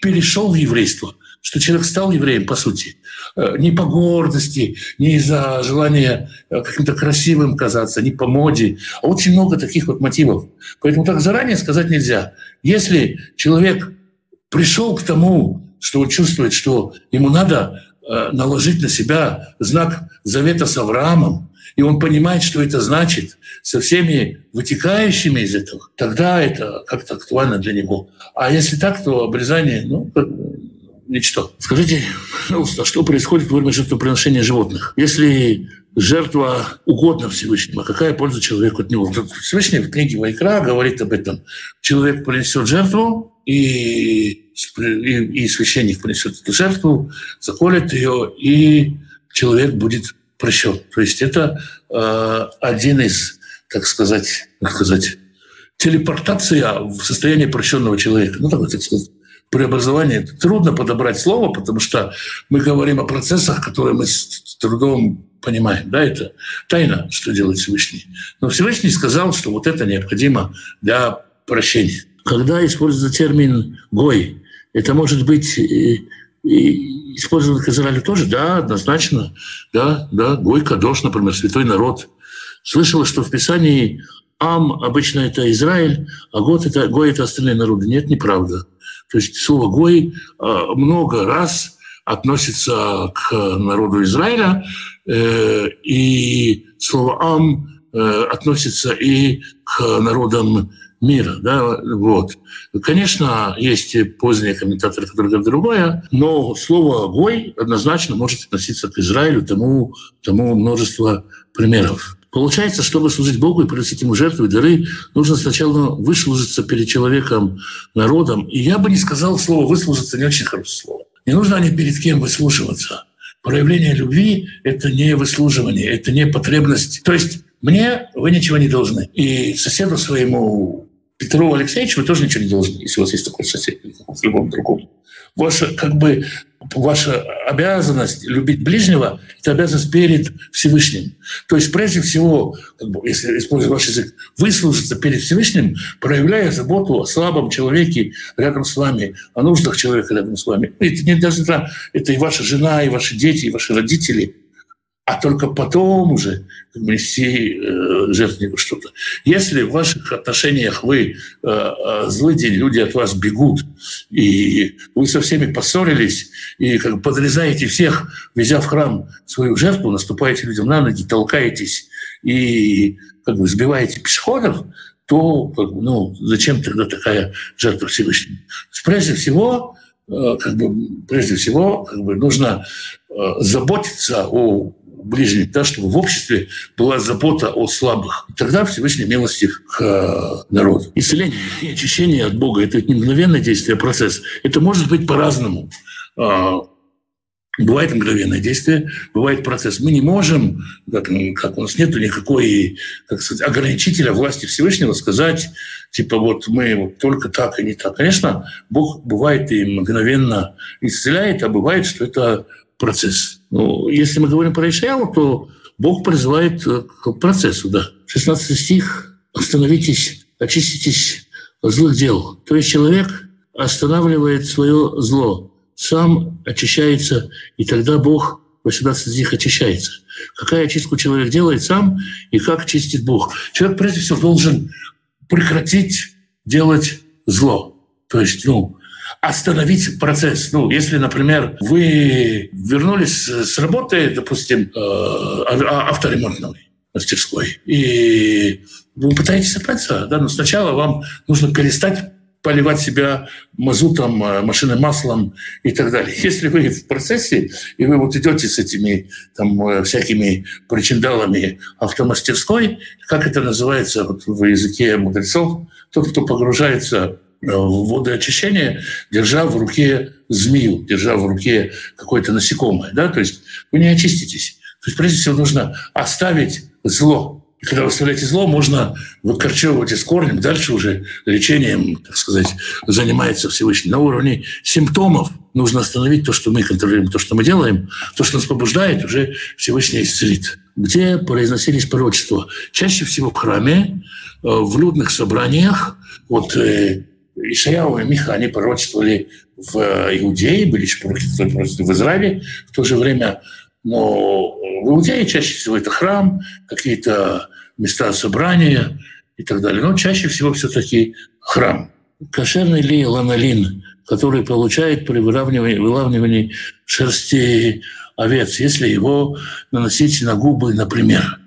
Speaker 1: перешел в еврейство, что человек стал евреем, по сути. Э, не по гордости, не из-за желания э, каким-то красивым казаться, не по моде, а очень много таких вот мотивов. Поэтому так заранее сказать нельзя. Если человек пришел к тому, что он чувствует, что ему надо э, наложить на себя знак завета с Авраамом, и он понимает, что это значит, со всеми вытекающими из этого, тогда это как-то актуально для него. А если так, то обрезание, ну, ничто. Скажите, пожалуйста, что происходит во время жертвоприношения животных? Если жертва угодна Всевышнему, а какая польза человеку от него? Всевышний в книге Вайкра говорит об этом. Человек принесет жертву, и, и, и священник принесет эту жертву, заколет ее, и человек будет прощен. То есть это э, один из, так сказать, как сказать, телепортация в состояние прощенного человека. Ну, такой, так сказать, преобразование. Трудно подобрать слово, потому что мы говорим о процессах, которые мы с трудом понимаем. Да, это тайна, что делает Всевышний. Но Всевышний сказал, что вот это необходимо для прощения. Когда используется термин «гой», это может быть и использован к Израилю тоже? Да, однозначно. Да, да. Гой, Кадош, например, святой народ. Слышала, что в Писании Ам обычно это Израиль, а Год это, Гой это остальные народы. Нет, неправда. То есть слово Гой а, много раз относится к народу Израиля, э, и слово Ам э, относится и к народам мира. Да, вот. Конечно, есть поздние комментаторы, которые говорят другое, но слово «гой» однозначно может относиться к Израилю, тому, тому множество примеров. Получается, чтобы служить Богу и приносить Ему жертвы дары, нужно сначала выслужиться перед человеком, народом. И я бы не сказал слово «выслужиться» не очень хорошее слово. Не нужно ни перед кем выслуживаться. Проявление любви — это не выслуживание, это не потребность. То есть мне вы ничего не должны. И соседу своему Петру Алексеевичу вы тоже ничего не должны, если у вас есть такой сосед, с любым другом. Ваша, как бы, ваша обязанность любить ближнего – это обязанность перед Всевышним. То есть, прежде всего, как бы, если использовать ваш язык, выслужиться перед Всевышним, проявляя заботу о слабом человеке рядом с вами, о нуждах человека рядом с вами. Это не даже это и ваша жена, и ваши дети, и ваши родители – а только потом уже нести э, жертвеннику что-то. Если в ваших отношениях вы э, э, злый день, люди от вас бегут, и вы со всеми поссорились, и как бы подрезаете всех, везя в храм свою жертву, наступаете людям на ноги, толкаетесь и как бы сбиваете пешеходов, то как бы, ну, зачем тогда такая жертва Всевышнему? Прежде всего, э, как бы, прежде всего как бы, нужно э, заботиться о ближних, да, чтобы в обществе была забота о слабых. И тогда Всевышний милости к э, народу. Исцеление и очищение от Бога – это не мгновенное действие, а процесс. Это может быть по-разному. А, Бывает мгновенное действие, бывает процесс. Мы не можем, как, как у нас нет никакой как сказать, ограничителя власти Всевышнего сказать, типа вот мы вот только так и не так. Конечно, Бог бывает и мгновенно исцеляет, а бывает, что это процесс. Ну, если мы говорим про Ишаяву, то Бог призывает к процессу, да. 16 стих «Остановитесь, очиститесь от злых дел». То есть человек останавливает свое зло, сам очищается, и тогда Бог 18 стих очищается. Какая очистку человек делает сам, и как чистит Бог? Человек, прежде всего, должен прекратить делать зло. То есть, ну, остановить процесс. Ну, если, например, вы вернулись с работы, допустим, э, авторемонтной мастерской, и вы пытаетесь собраться, да, но сначала вам нужно перестать поливать себя мазутом, э, машинным маслом и так далее. Если вы в процессе, и вы вот идете с этими там, э, всякими причиндалами автомастерской, как это называется вот в языке мудрецов, тот, кто погружается э, в воды очищения, держа в руке змею, держа в руке какое-то насекомое. Да? То есть вы не очиститесь. То есть прежде всего нужно оставить зло, и когда вы оставляете зло, можно выкорчевывать из корнем. Дальше уже лечением, так сказать, занимается Всевышний. На уровне симптомов нужно остановить то, что мы контролируем, то, что мы делаем. То, что нас побуждает, уже Всевышний исцелит. Где произносились пророчества? Чаще всего в храме, э, в людных собраниях. Вот э, Ишаяу и Миха, они пророчествовали в Иудее, были пророчествовали в Израиле. В то же время но в Иудее чаще всего это храм, какие-то места собрания и так далее. Но чаще всего все-таки храм. Кошерный ли ланолин, который получает при выравнивании, вылавливании шерсти овец, если его наносить на губы, например.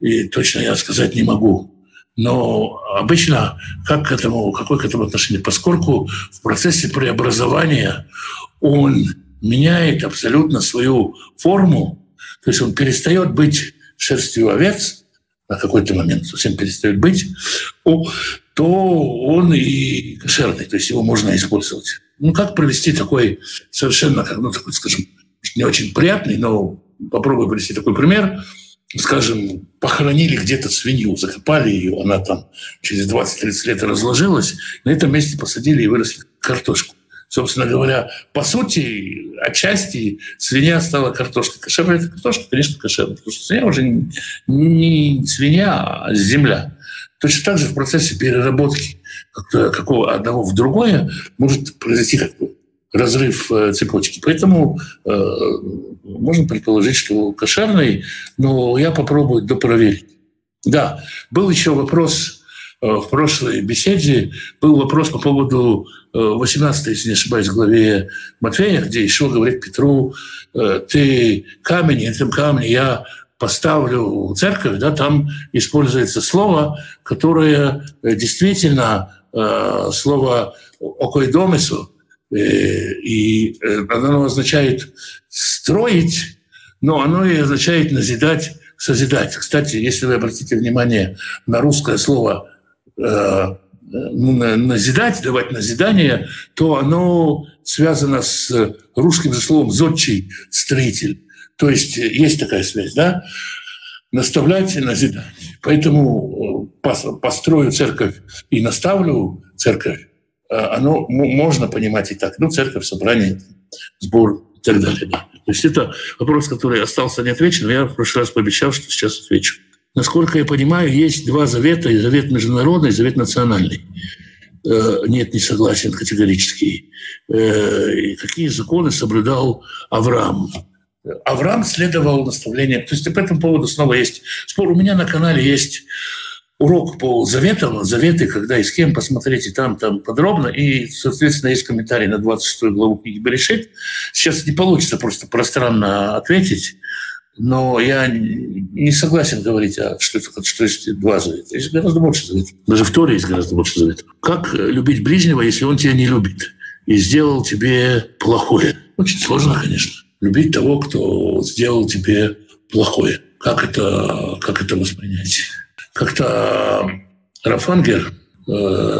Speaker 1: И точно я сказать не могу. Но обычно как к этому, какое к этому отношение? Поскольку в процессе преобразования он меняет абсолютно свою форму, то есть он перестает быть шерстью овец на какой-то момент, совсем перестает быть, то он и кошерный, то есть его можно использовать. Ну, как провести такой совершенно, ну, такой, скажем, не очень приятный, но попробую привести такой пример. Скажем, похоронили где-то свинью, закопали ее, она там через 20-30 лет разложилась, на этом месте посадили и выросли картошку собственно говоря, по сути, отчасти свинья стала картошкой. Кошерная это картошка, конечно, кошерная, потому что свинья уже не, не свинья, а земля. Точно так же в процессе переработки какого одного в другое может произойти как бы разрыв э, цепочки. Поэтому э, можно предположить, что кошерный, но я попробую допроверить. Да, был еще вопрос Э, в прошлой беседе был вопрос по поводу 18, э, если не ошибаюсь, главе Матфея, где еще говорит Петру, э, ты камень, этим камнем я поставлю церковь, да, там используется слово, которое действительно слово «окойдомису», и оно означает «строить», но оно и означает «назидать», «созидать». Кстати, если вы обратите внимание на русское слово Э, ну, назидать, давать назидание, то оно связано с русским словом «зодчий», «строитель». То есть есть такая связь, да? Наставлять и назидать. Поэтому э, построю церковь и наставлю церковь, э, оно можно понимать и так. Ну, церковь, собрание, сбор и так далее. Да. То есть это вопрос, который остался неотвеченным. Я в прошлый раз пообещал, что сейчас отвечу. Насколько я понимаю, есть два завета, завет международный, завет национальный. Э, нет, не согласен категорически. Э, какие законы соблюдал Авраам? Авраам следовал наставлениям. То есть по этому поводу снова есть спор. У меня на канале есть урок по заветам, заветы, когда и с кем, посмотрите там, там подробно. И, соответственно, есть комментарий на 26 главу книги Берешит. Сейчас не получится просто пространно ответить. Но я не согласен говорить, а что, это, что есть два завета. Есть гораздо больше заветов. Даже в Торе есть гораздо больше заветов. Как любить ближнего, если он тебя не любит и сделал тебе плохое? Очень сложно, конечно. Любить того, кто сделал тебе плохое. Как это, как это воспринять? Как-то Рафангер, э,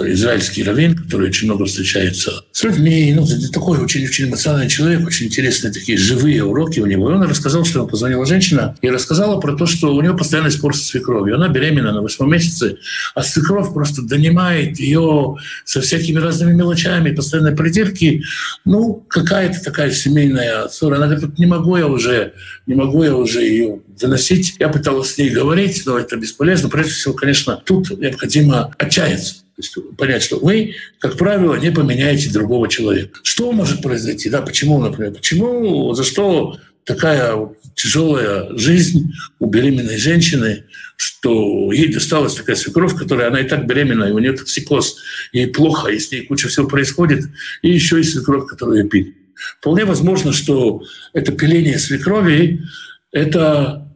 Speaker 1: израильский раввин, который очень много встречается с людьми. Ну, такой очень, очень эмоциональный человек, очень интересные такие живые уроки у него. И он рассказал, что ему позвонила женщина и рассказала про то, что у него постоянно спор со свекровью. Она беременна на восьмом месяце, а свекровь просто донимает ее со всякими разными мелочами, постоянные придирки. Ну, какая-то такая семейная ссора. Она говорит, не могу я уже, не могу я уже ее выносить. Я пыталась с ней говорить, но это бесполезно. Прежде всего, конечно, тут необходимо отчаяться. То есть понять, что вы, как правило, не поменяете другого человека. Что может произойти? Да, почему, например? Почему, за что такая тяжелая жизнь у беременной женщины, что ей досталась такая свекровь, которая она и так беременна, и у нее токсикоз, ей плохо, и с ней куча всего происходит, и еще и свекровь, которую пить. Вполне возможно, что это пиление свекрови – это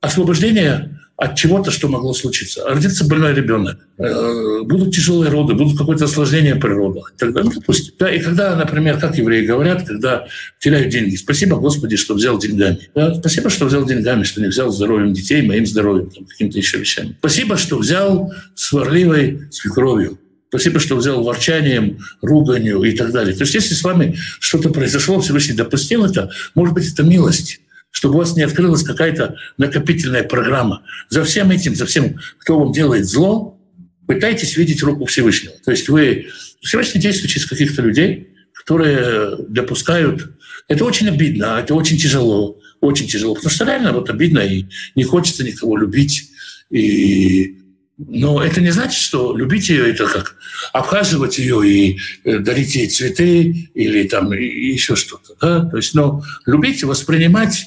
Speaker 1: освобождение от чего-то, что могло случиться. Родится больной ребенок, э, будут тяжелые роды, будут какое-то осложнение при родах. Тогда, ну, допустим. Да, и когда, например, как евреи говорят, когда теряют деньги, спасибо Господи, что взял деньгами. Да, спасибо, что взял деньгами, что не взял здоровьем детей, моим здоровьем, там, каким-то еще вещами. Спасибо, что взял сварливой свекровью. Спасибо, что взял ворчанием, руганью и так далее. То есть если с вами что-то произошло, Всевышний допустил это, может быть, это милость чтобы у вас не открылась какая-то накопительная программа. За всем этим, за всем, кто вам делает зло, пытайтесь видеть руку Всевышнего. То есть вы Всевышний действует через каких-то людей, которые допускают... Это очень обидно, это очень тяжело, очень тяжело, потому что реально вот обидно, и не хочется никого любить. И... Но это не значит, что любить ее это как обхаживать ее и э, дарить ей цветы или там еще что-то. Да? То есть, но любить воспринимать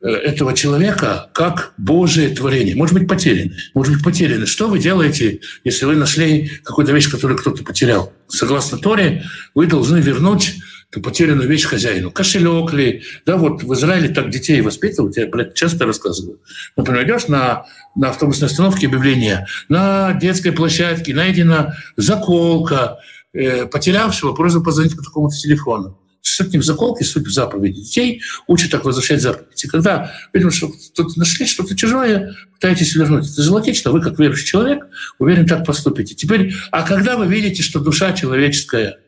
Speaker 1: этого человека как Божие творение. Может быть, потеряны. Может быть, потеряны. Что вы делаете, если вы нашли какую-то вещь, которую кто-то потерял? Согласно Торе, вы должны вернуть эту потерянную вещь хозяину. Кошелек ли? Да, вот в Израиле так детей воспитывают, я блядь, часто рассказываю. Например, идешь на, на автобусной остановке объявление, на детской площадке найдена заколка э, потерявшего, просьба позвонить по такому-то телефону суть не в заколке, суть в заповеди. Детей учат так возвращать заповеди. Когда видим, что тут нашли что-то чужое, пытаетесь вернуть. Это же логично. Вы, как верующий человек, уверен, так поступите. Теперь, а когда вы видите, что душа человеческая,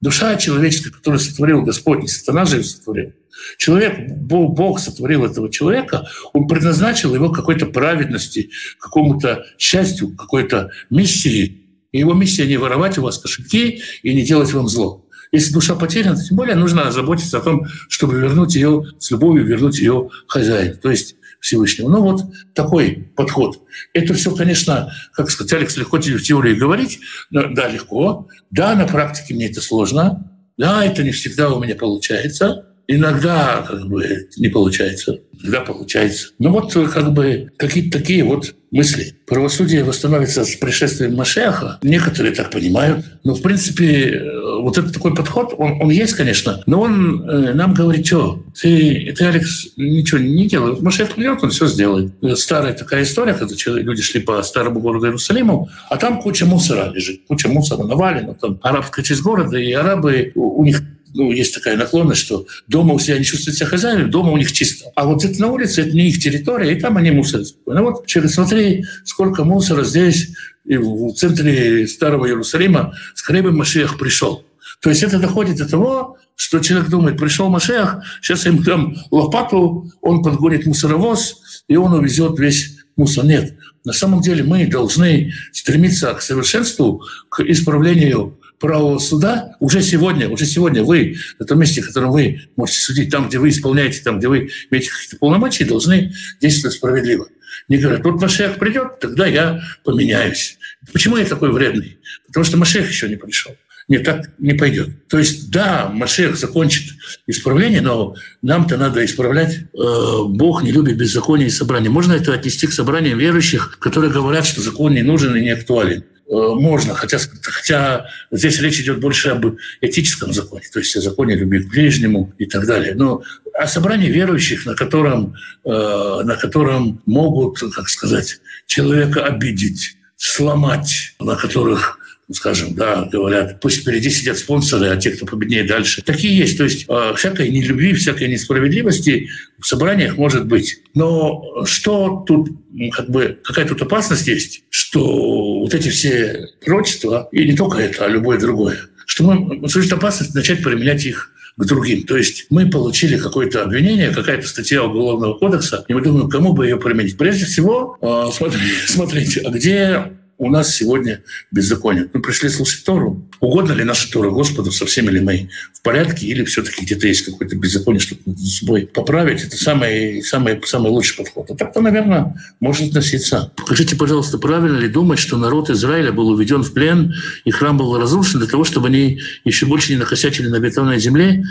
Speaker 1: душа человеческая, которую сотворил Господь, не сатана же ее сотворил, Человек, Бог сотворил этого человека, он предназначил его какой-то праведности, какому-то счастью, какой-то миссии. И его миссия не воровать у вас кошельки и не делать вам зло. Если душа потеряна, тем более нужно заботиться о том, чтобы вернуть ее с любовью, вернуть ее хозяину, то есть Всевышнему. Ну вот такой подход. Это все, конечно, как сказать, Алекс, легко в теории говорить. Да, легко. Да, на практике мне это сложно. Да, это не всегда у меня получается. Иногда как бы не получается, иногда получается. Но вот как бы какие-то такие вот мысли. Правосудие восстановится с пришествием Машеха. Некоторые так понимают. Но, в принципе, вот этот такой подход, он, он есть, конечно, но он э, нам говорит, что ты, ты, Алекс, ничего не делай. Машех придет, он все сделает. Старая такая история, когда люди шли по старому городу Иерусалиму, а там куча мусора лежит, куча мусора навалена. Там арабская часть города, и арабы, у них ну, есть такая наклонность, что дома у себя не чувствуют себя хозяевами, дома у них чисто. А вот это на улице, это не их территория, и там они мусорят. Ну вот, через смотри, сколько мусора здесь, и в центре Старого Иерусалима, скорее бы Машех пришел. То есть это доходит до того, что человек думает, пришел Машех, сейчас ему дам лопату, он подгонит мусоровоз, и он увезет весь мусор. Нет. На самом деле мы должны стремиться к совершенству, к исправлению правого суда уже сегодня, уже сегодня вы на том месте, в котором вы можете судить, там, где вы исполняете, там, где вы имеете какие-то полномочия, должны действовать справедливо. Не говорят, вот Машех придет, тогда я поменяюсь. Почему я такой вредный? Потому что Машех еще не пришел. Нет, так не пойдет. То есть, да, Машех закончит исправление, но нам-то надо исправлять. Э, Бог не любит беззаконие и собрания. Можно это отнести к собраниям верующих, которые говорят, что закон не нужен и не актуален. Э, можно, хотя, хотя здесь речь идет больше об этическом законе, то есть о законе любви к ближнему и так далее. Но о собрании верующих, на котором, э, на котором могут, как сказать, человека обидеть, сломать, на которых скажем, да, говорят, пусть впереди сидят спонсоры, а те, кто победнее дальше. Такие есть. То есть э, всякой нелюбви, всякой несправедливости в собраниях может быть. Но что тут, как бы, какая тут опасность есть, что вот эти все пророчества, и не только это, а любое другое, что мы, существует опасность начать применять их к другим. То есть мы получили какое-то обвинение, какая-то статья Уголовного кодекса, и мы думаем, кому бы ее применить. Прежде всего, э, смотрите, смотрите, а где у нас сегодня беззаконие. Мы пришли слушать Тору. Угодно ли наша Тора Господу, со всеми ли мы в порядке, или все-таки где-то есть какое-то беззаконие, чтобы за собой поправить. Это самый, самый, самый лучший подход. А так-то, наверное, может относиться. Покажите, пожалуйста, правильно ли думать, что народ Израиля был уведен в плен, и храм был разрушен для того, чтобы они еще больше не накосячили на бетонной земле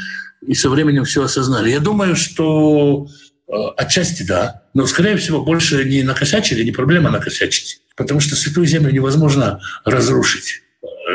Speaker 1: и со временем все осознали? Я думаю, что э, отчасти да, но, скорее всего, больше не накосячили, не проблема накосячить потому что Святую Землю невозможно разрушить.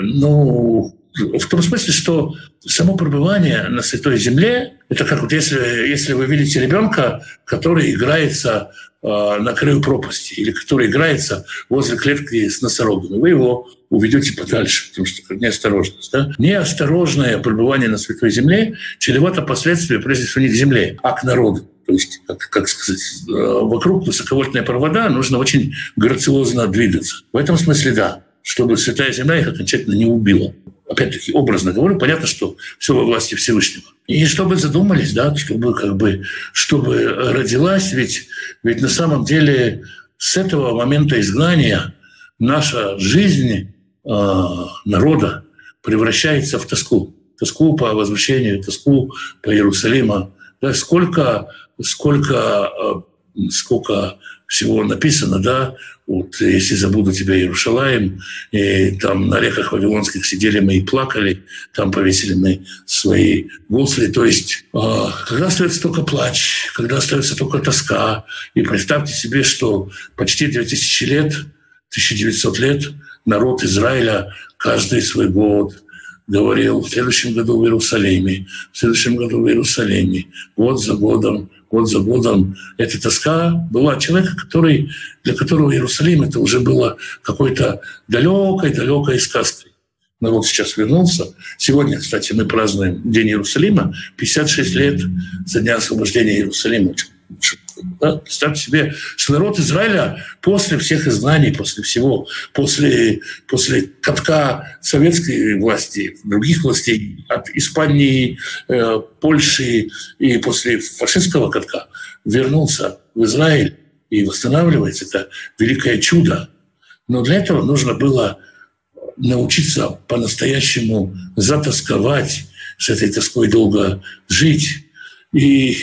Speaker 1: Ну, в том смысле, что само пребывание на Святой Земле — это как вот если, если вы видите ребенка, который играется э, на краю пропасти или который играется возле клетки с носорогами, вы его уведете подальше, потому что неосторожность. Да? Неосторожное пребывание на Святой Земле чревато последствия, прежде всего, не к земле, а к народу. То есть, как, как сказать, э, вокруг высоковольтные провода нужно очень грациозно двигаться. В этом смысле да, чтобы Святая Земля их окончательно не убила. Опять-таки, образно говорю, понятно, что все во власти Всевышнего. И чтобы задумались, да, чтобы как бы, чтобы родилась, ведь, ведь на самом деле с этого момента изгнания наша жизнь э, народа превращается в тоску. Тоску по возвращению, тоску по Иерусалиму. Да, сколько сколько, э, сколько всего написано, да, вот если забуду тебя, Иерушалаем, и там на реках Вавилонских сидели мы и плакали, там повесили мы свои гусли. То есть, э, когда остается только плач, когда остается только тоска, и представьте себе, что почти 2000 лет, 1900 лет народ Израиля каждый свой год говорил в следующем году в Иерусалиме, в следующем году в Иерусалиме, год за годом год за годом эта тоска была человека, который, для которого Иерусалим это уже было какой-то далекой-далекой сказкой. Народ сейчас вернулся. Сегодня, кстати, мы празднуем День Иерусалима, 56 лет со дня освобождения Иерусалима. Да? Представьте себе, что народ Израиля после всех изгнаний, после всего, после, после катка советской власти, других властей, от Испании, э, Польши и после фашистского катка вернулся в Израиль и восстанавливается. Это великое чудо. Но для этого нужно было научиться по-настоящему затасковать, с этой тоской долго жить. И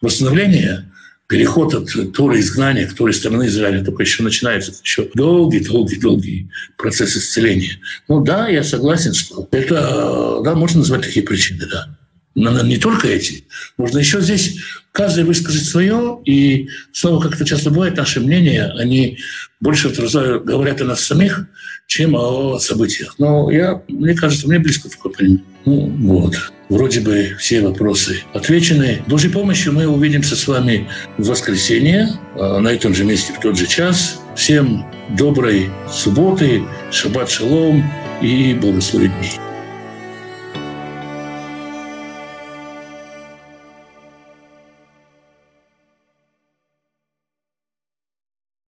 Speaker 1: восстановление переход от Торы изгнания к Торе стороны Израиля только еще начинается. Это еще долгий-долгий-долгий процесс исцеления. Ну да, я согласен, что это, да, можно назвать такие причины, да. Но не только эти. Можно еще здесь каждый высказать свое, и снова, как это часто бывает, наши мнения, они больше говорят о нас самих, чем о событиях. Но я, мне кажется, мне близко такое понимание. Ну, вот. Вроде бы все вопросы отвечены. С Божьей помощью мы увидимся с вами в воскресенье а, на этом же месте в тот же час. Всем доброй субботы, шаббат шалом и благословений.